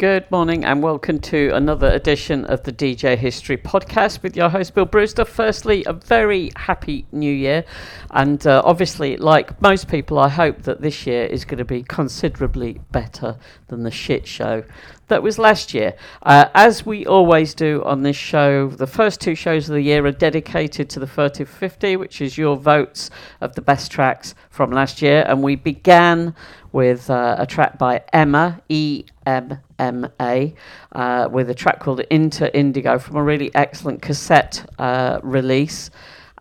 Good morning and welcome to another edition of the DJ History Podcast with your host Bill Brewster. Firstly, a very happy new year, and uh, obviously, like most people, I hope that this year is going to be considerably better than the shit show that was last year. Uh, as we always do on this show, the first two shows of the year are dedicated to the Furtive 50, which is your votes of the best tracks from last year, and we began with uh, a track by Emma, E M M A, uh, with a track called Into Indigo from a really excellent cassette uh, release.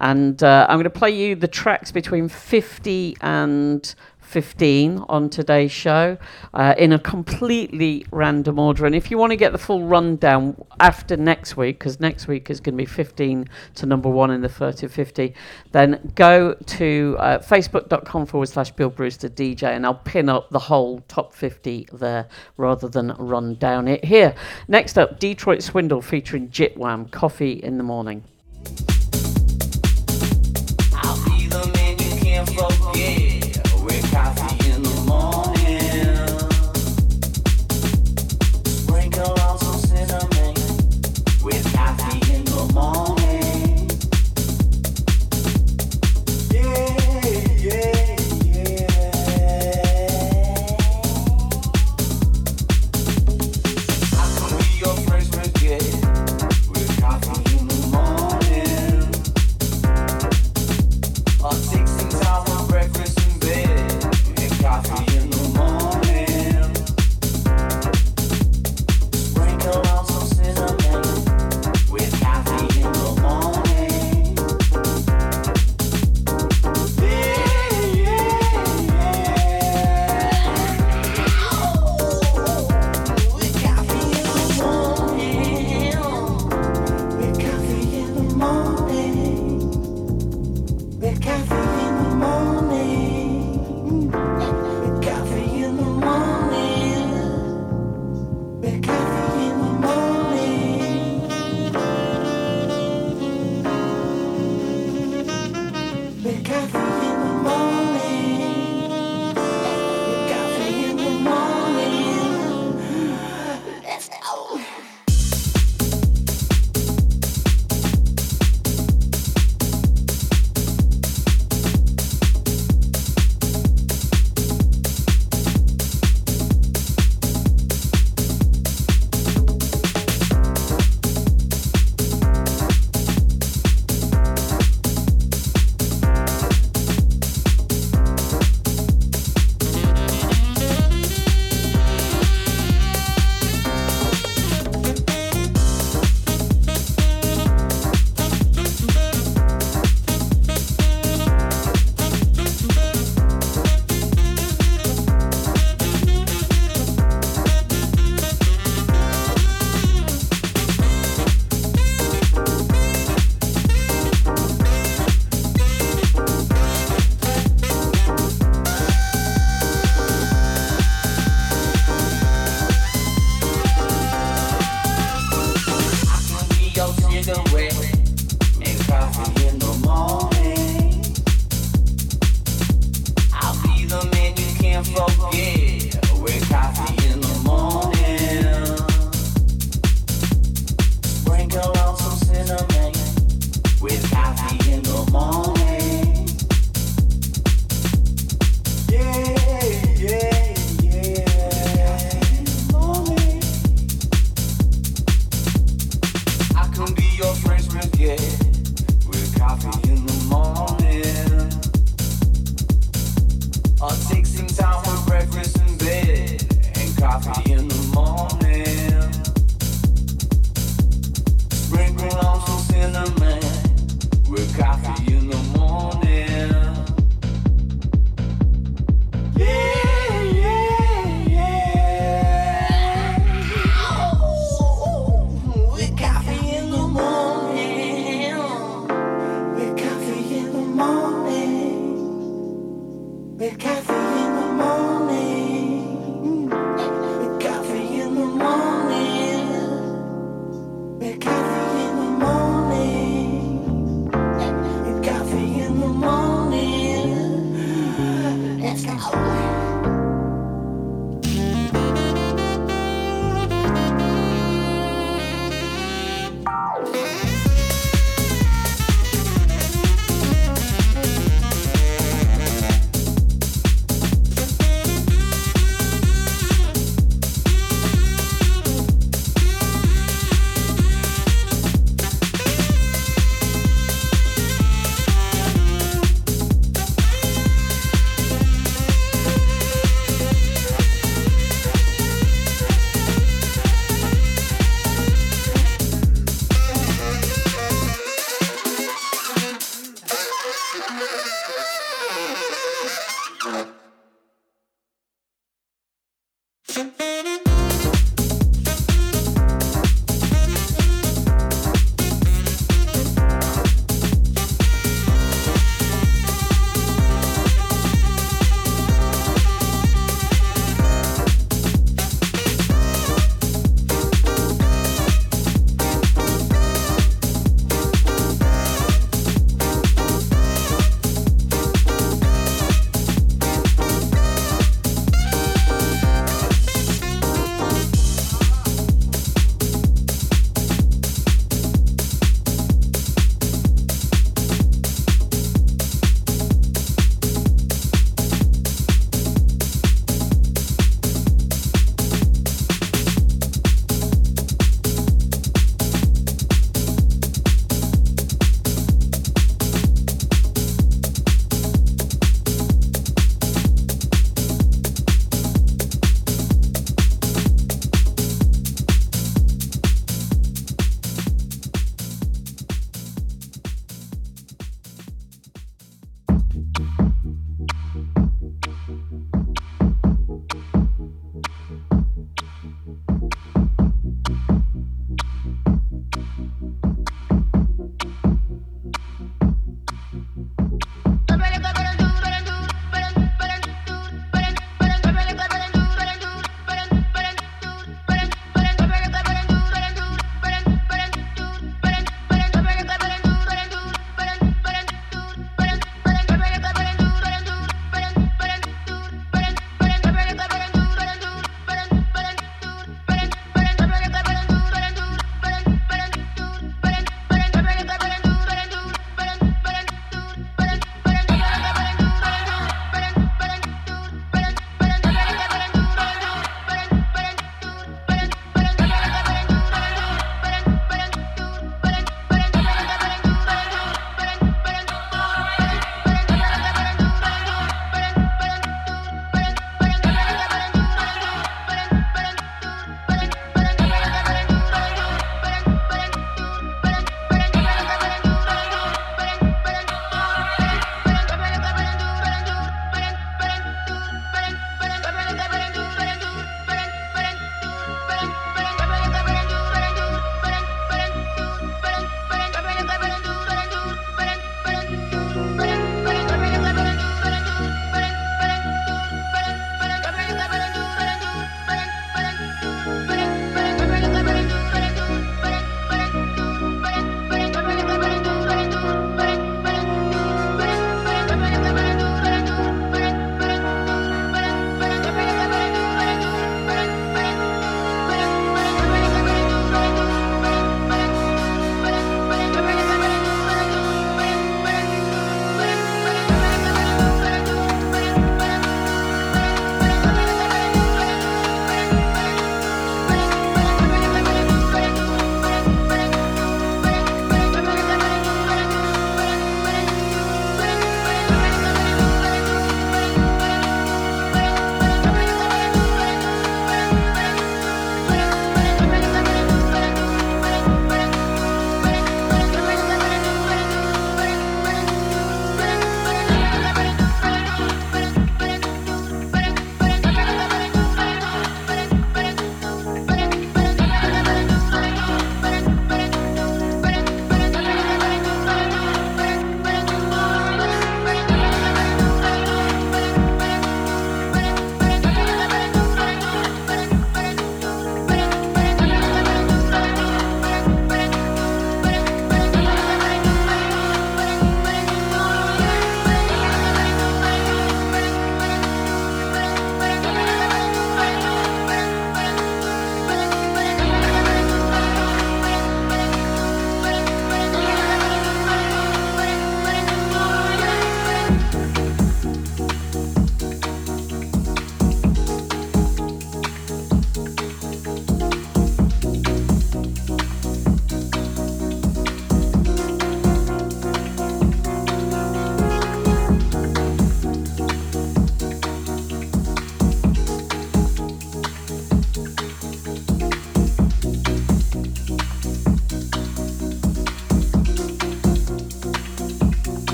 And uh, I'm going to play you the tracks between 50 and 15 on today's show uh, in a completely random order. And if you want to get the full rundown after next week, because next week is going to be 15 to number one in the Furtive 50, then go to uh, facebook.com forward slash Bill Brewster DJ and I'll pin up the whole top 50 there rather than run down it here. Next up, Detroit Swindle featuring Jitwam, coffee in the morning.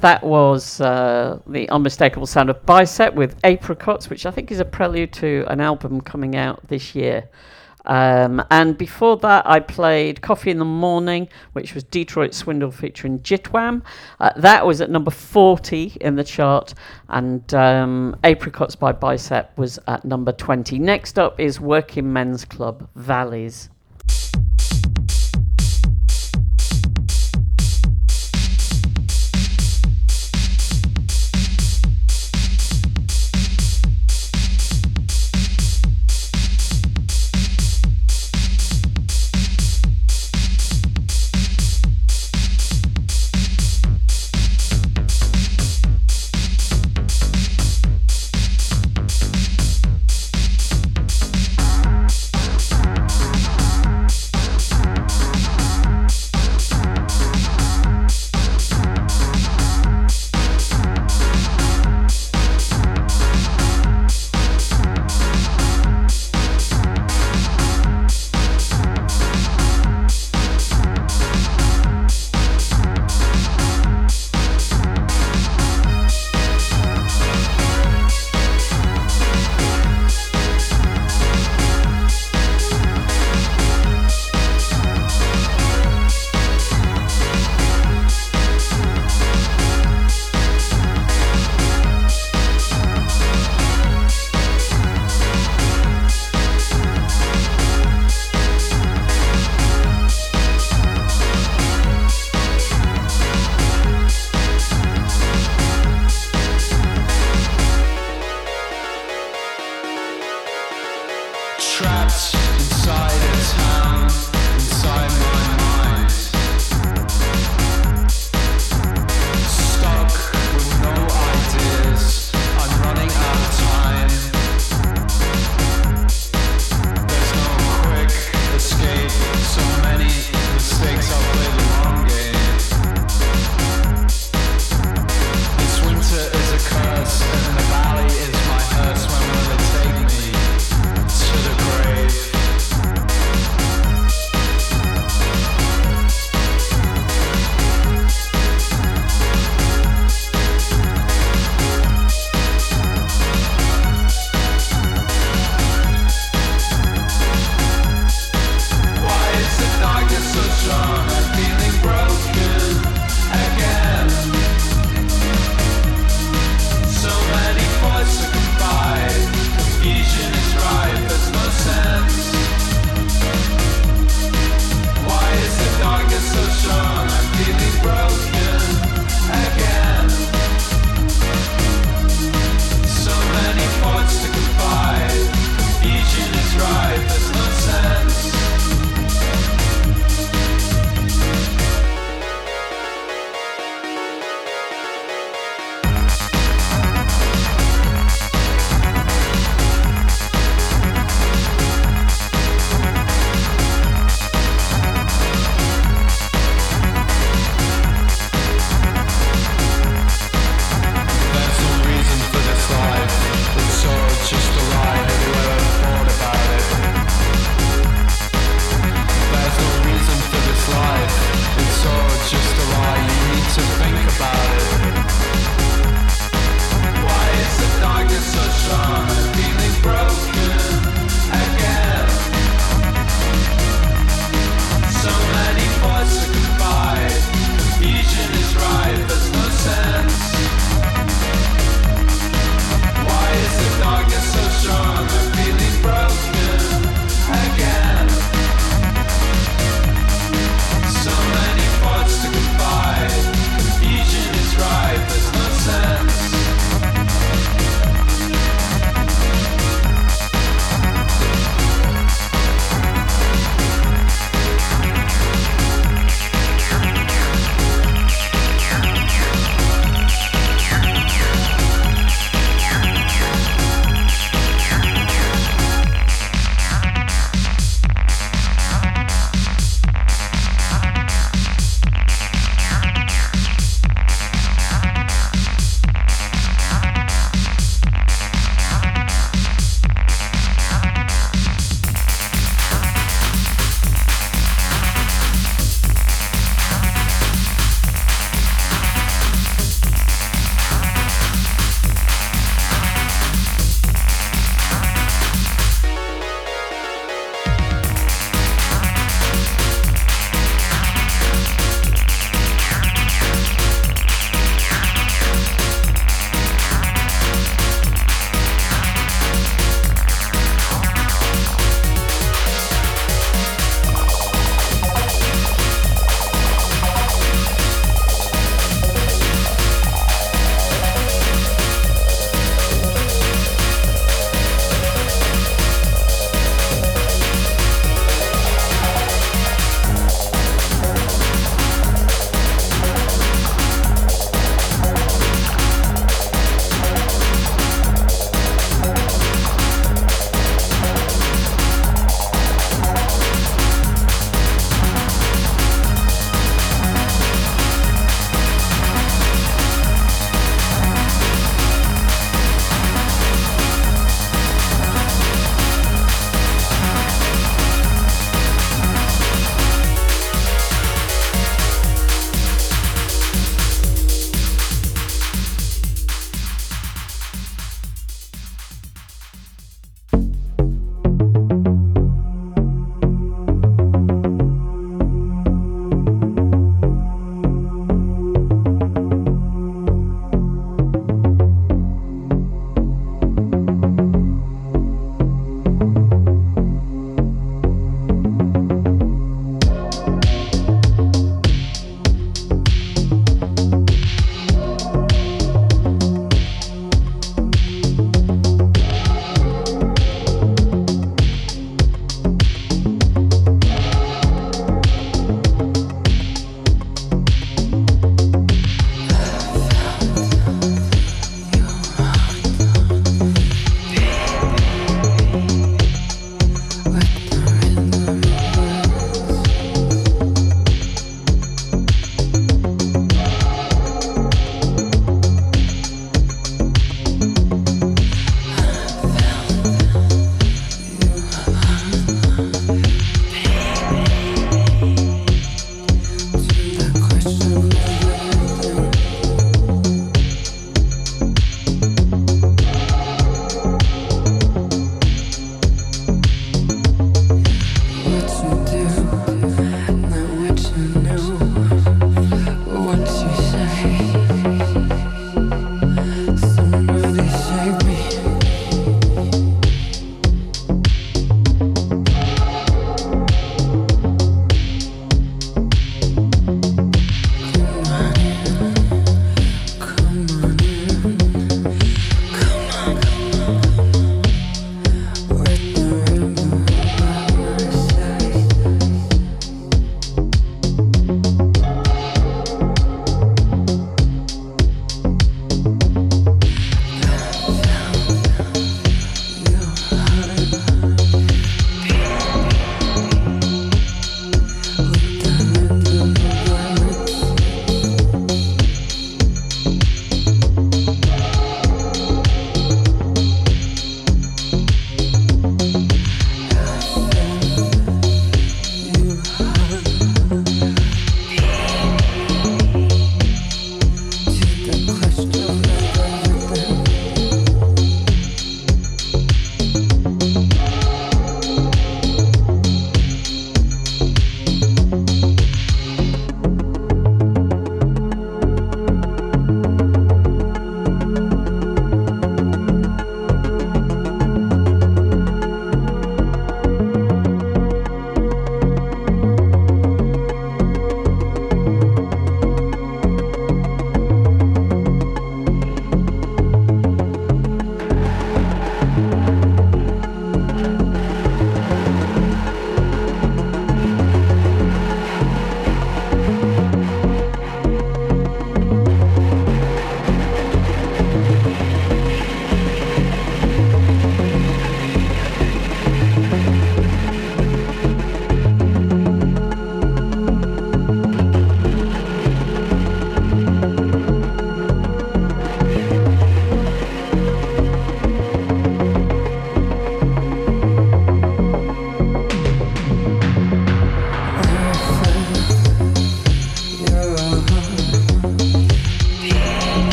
That was uh, the unmistakable sound of Bicep with Apricots, which I think is a prelude to an album coming out this year. Um, and before that, I played Coffee in the Morning, which was Detroit Swindle featuring Jitwam. Uh, that was at number 40 in the chart, and um, Apricots by Bicep was at number 20. Next up is Working Men's Club Valleys.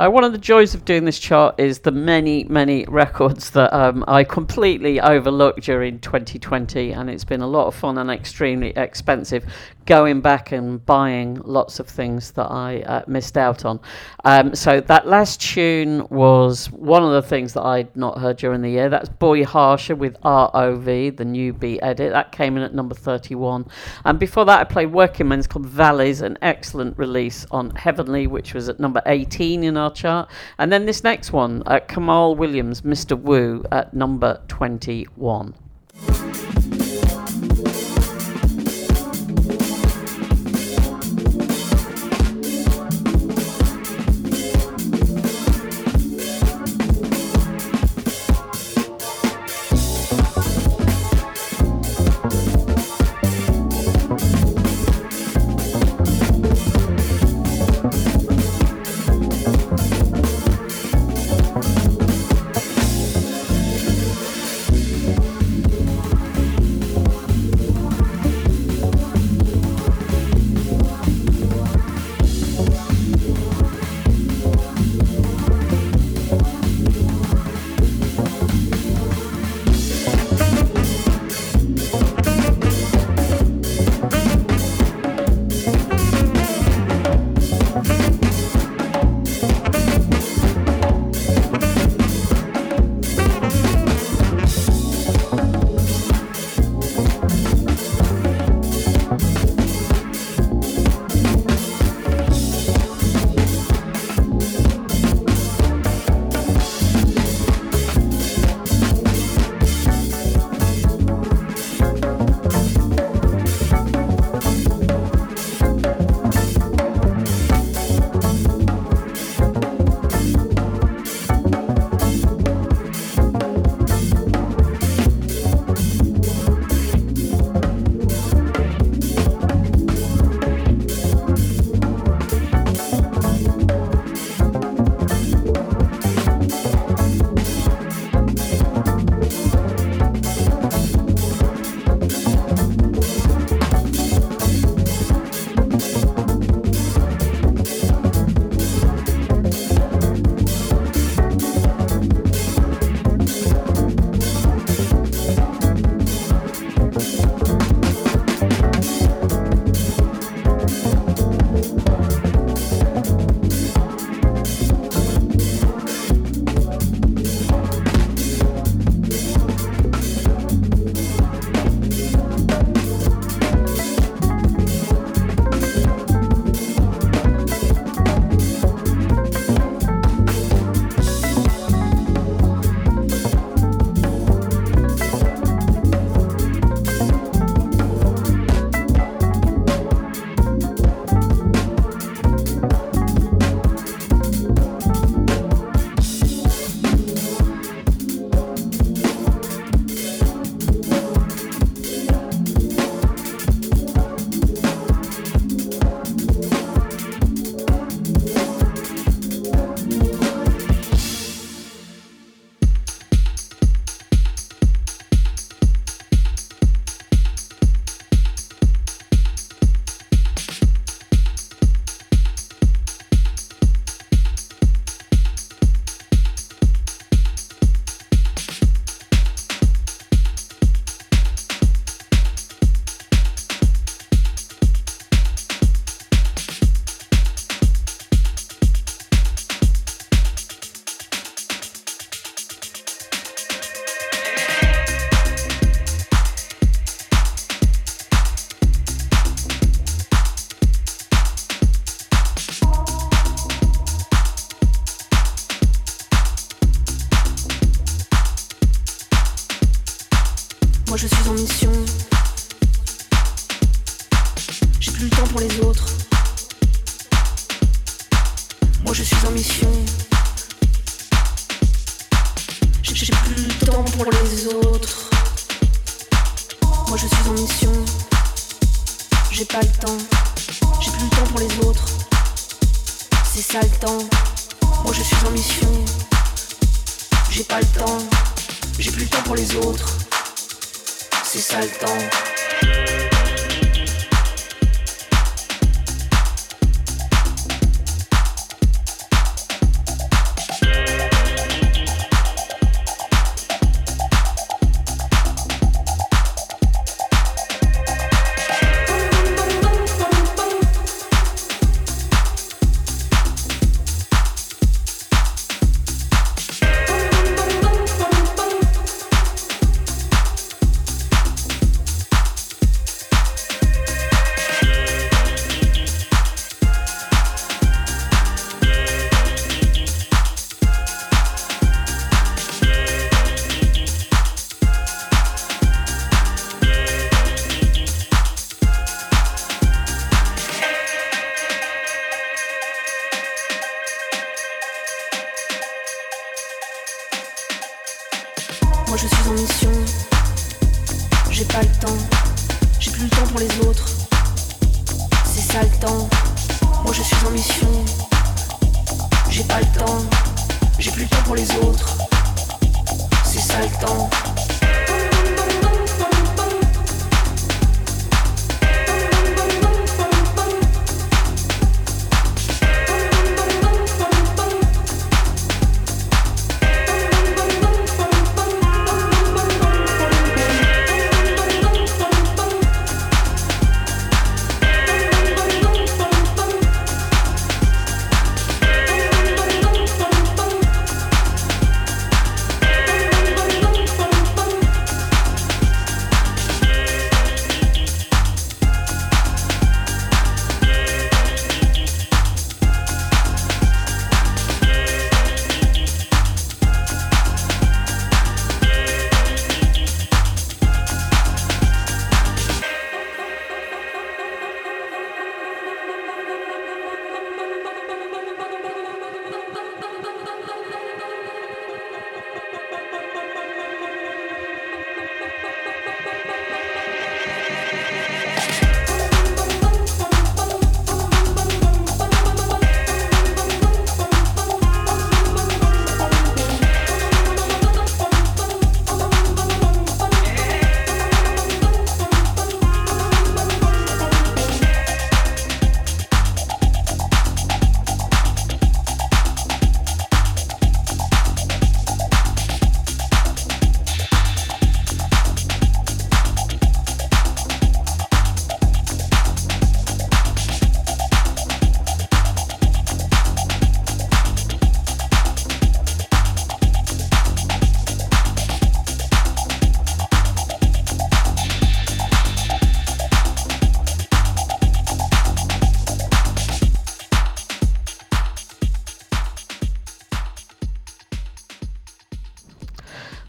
Uh, one of the joys of doing this chart is the many, many records that um, I completely overlooked during 2020, and it's been a lot of fun and extremely expensive going back and buying lots of things that I uh, missed out on. Um, so that last tune was one of the things that I'd not heard during the year. That's Boy Harsher with ROV, the new Beat edit. That came in at number 31. And before that, I played Working Men's called Valleys, an excellent release on Heavenly, which was at number 18 in our chart. And then this next one, uh, Kamaal Williams, Mr. Wu, at number 21. J'ai plus le temps pour les autres. Moi je suis en mission. J'ai pas le temps. J'ai plus le temps pour les autres. C'est ça le temps. Moi je suis en mission. J'ai pas le temps. J'ai plus le temps pour les autres. C'est ça le temps.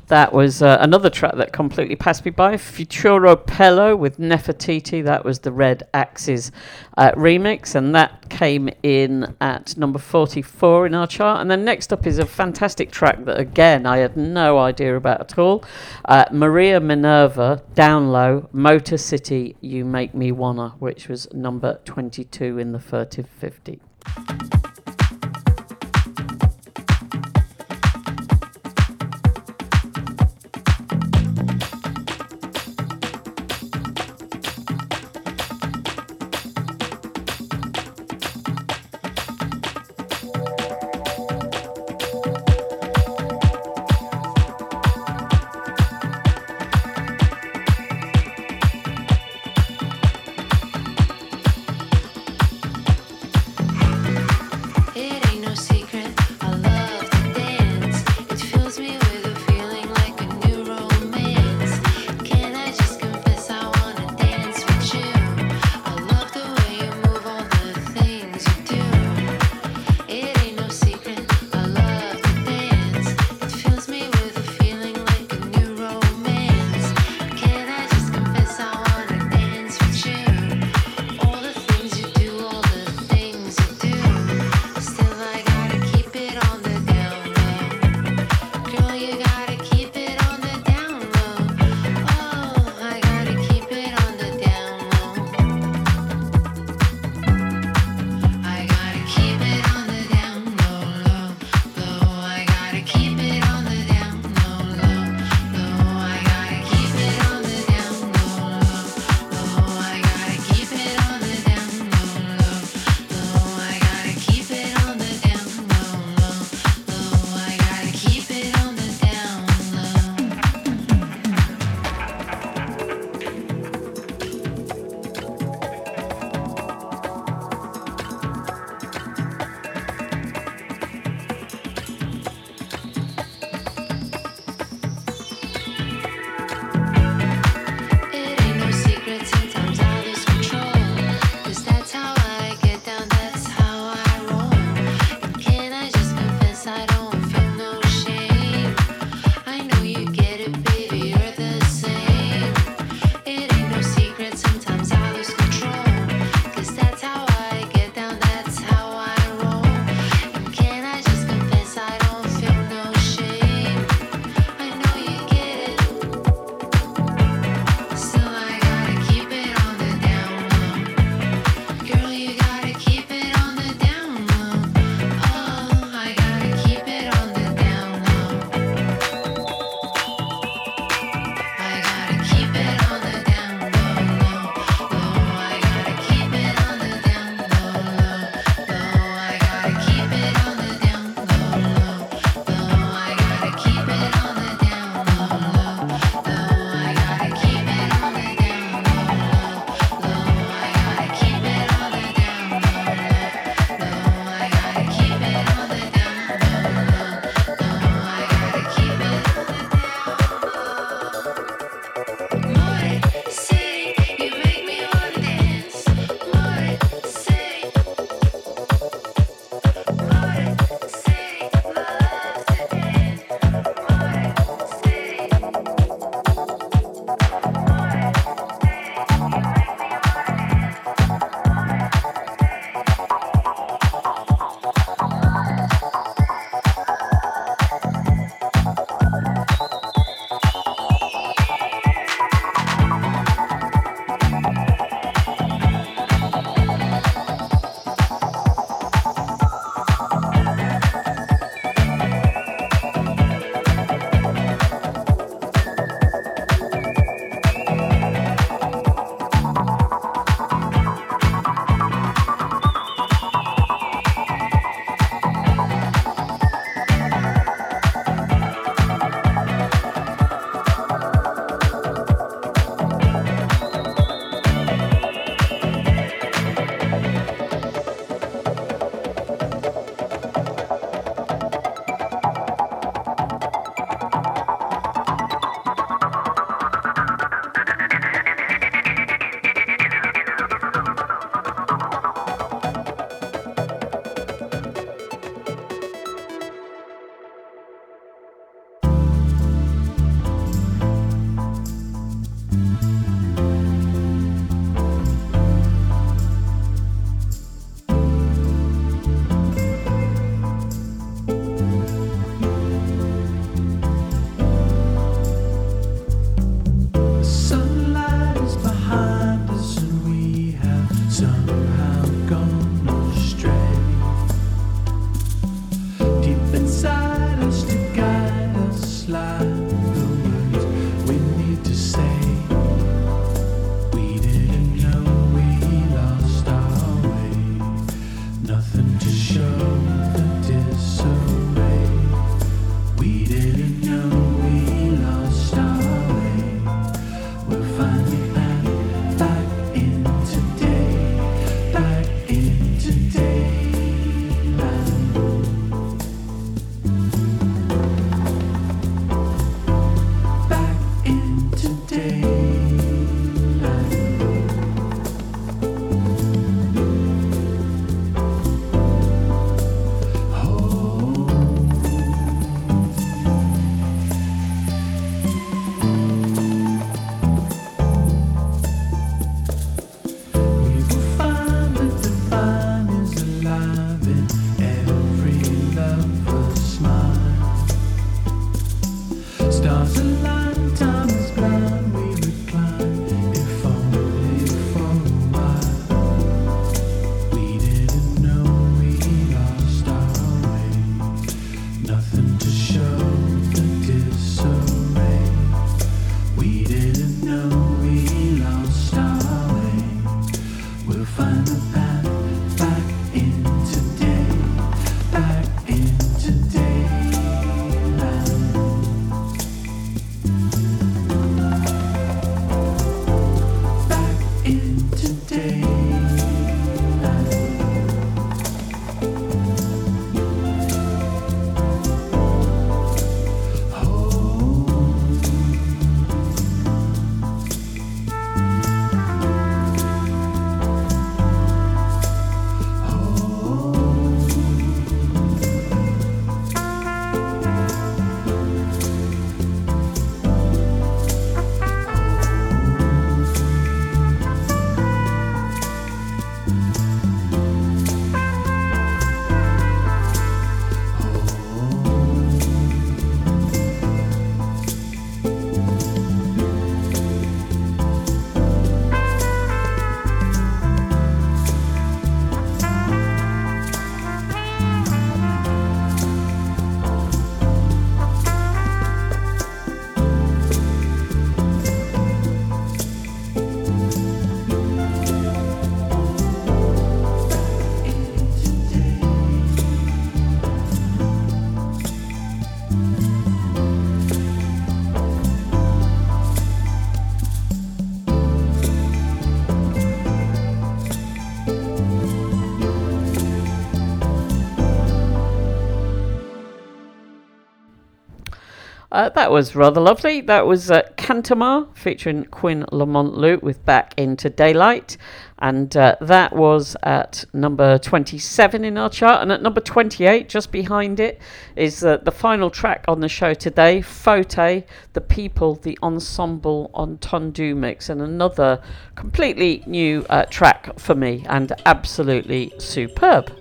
That was uh, another track that completely passed me by. Futuro Pelo with Nefertiti. That was the Red Axes uh, remix, and that came in at number 44 in our chart. And then next up is a fantastic track that, again, I had no idea about at all. Uh, Maria Minerva, Down Low, Motor City, You Make Me Wanna, which was number 22 in the Furtive 50. Uh, that was rather lovely. That was uh, Cantoma featuring Quinn Lamont Luke with Back into Daylight. And uh, that was at number 27 in our chart. And at number 28, just behind it, is uh, the final track on the show today Photay, The People, the Ensemble Entendu Mix. And another completely new uh, track for me and absolutely superb.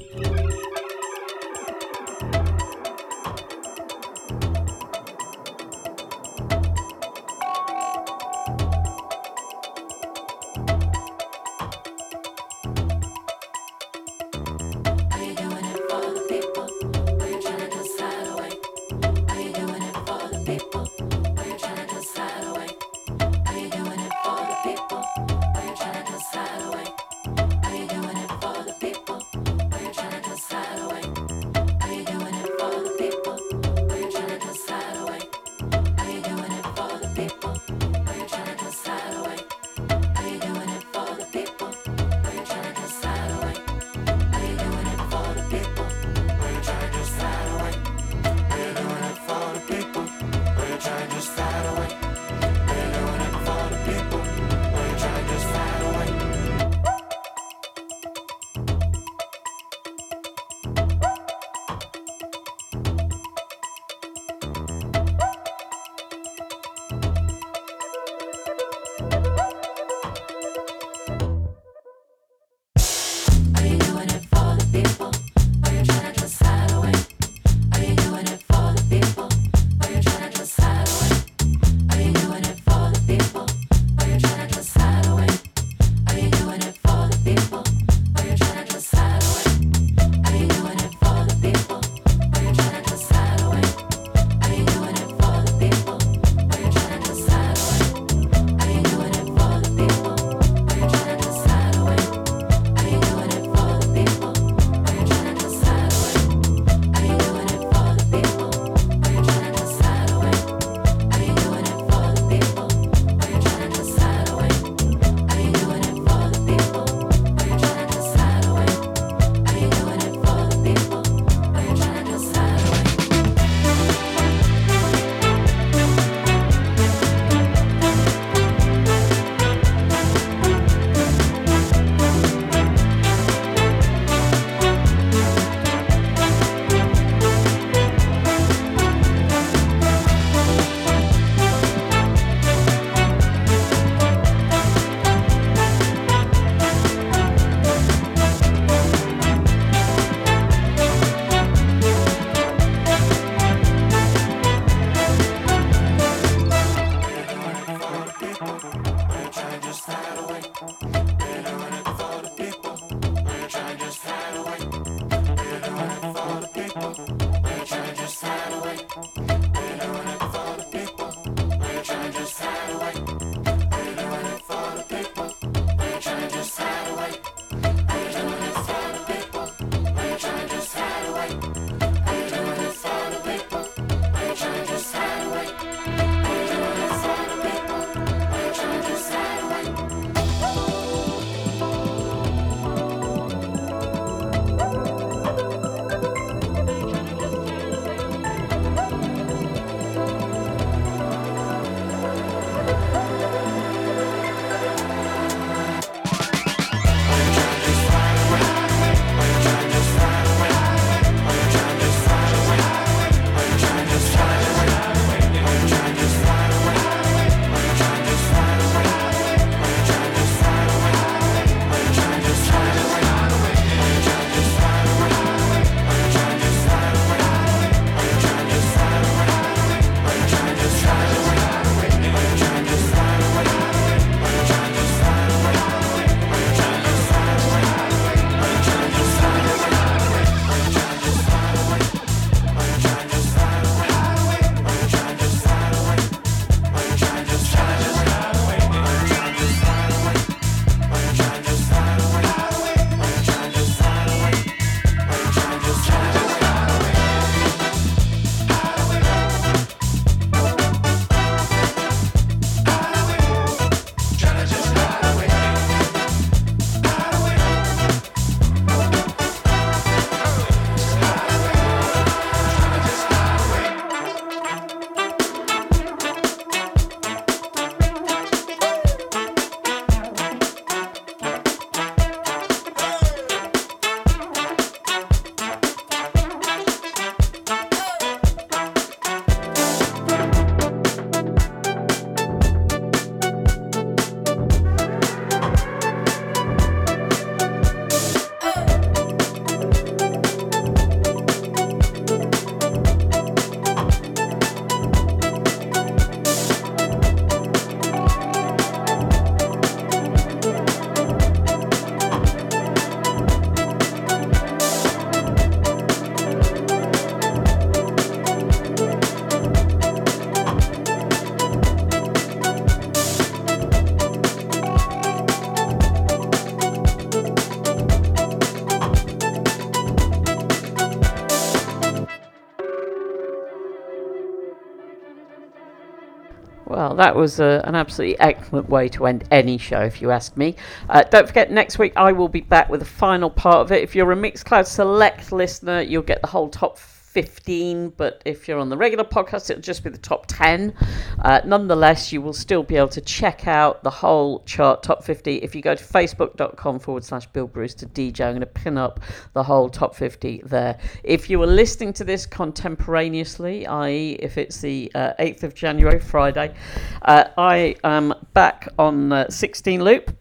That was uh, an absolutely excellent way to end any show, if you ask me. Uh, don't forget, next week I will be back with the final part of it. If you're a Mixcloud Select listener, you'll get the whole top 15, but if you're on the regular podcast, it'll just be the top 10. Uh, nonetheless, you will still be able to check out the whole chart, top 50. If you go to facebook.com forward slash Bill Brewster DJ, I'm going to pin up the whole top 50 there. If you are listening to this contemporaneously, i.e., if it's the uh, 8th of January, Friday, uh, I am back on uh, 16 Loop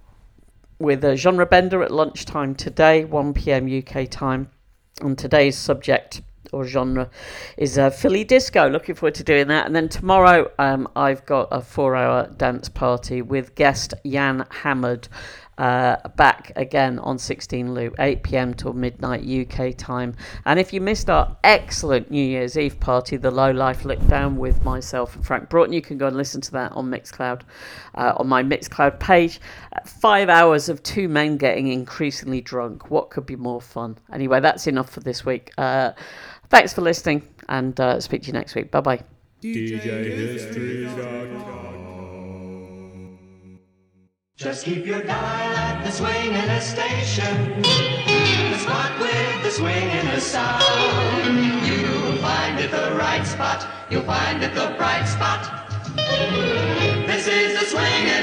with a genre bender at lunchtime today, 1 pm UK time. On today's subject, or genre is uh, Philly disco. Looking forward to doing that. And then tomorrow, um, I've got a four-hour dance party with guest Jan Hammered. Uh, back again on 16 Loop, 8 pm till midnight UK time. And if you missed our excellent New Year's Eve party, the Low Life Lick Down with myself and Frank Broughton, you can go and listen to that on Mixcloud, uh, on my Mixcloud page. Five hours of two men getting increasingly drunk. What could be more fun? Anyway, that's enough for this week. Uh, Thanks for listening and uh, speak to you next week. Bye bye. Just keep your dial at the swinging station. The spot with the swinging sound. You'll find it the right spot. You'll find it the bright spot. This is the swinging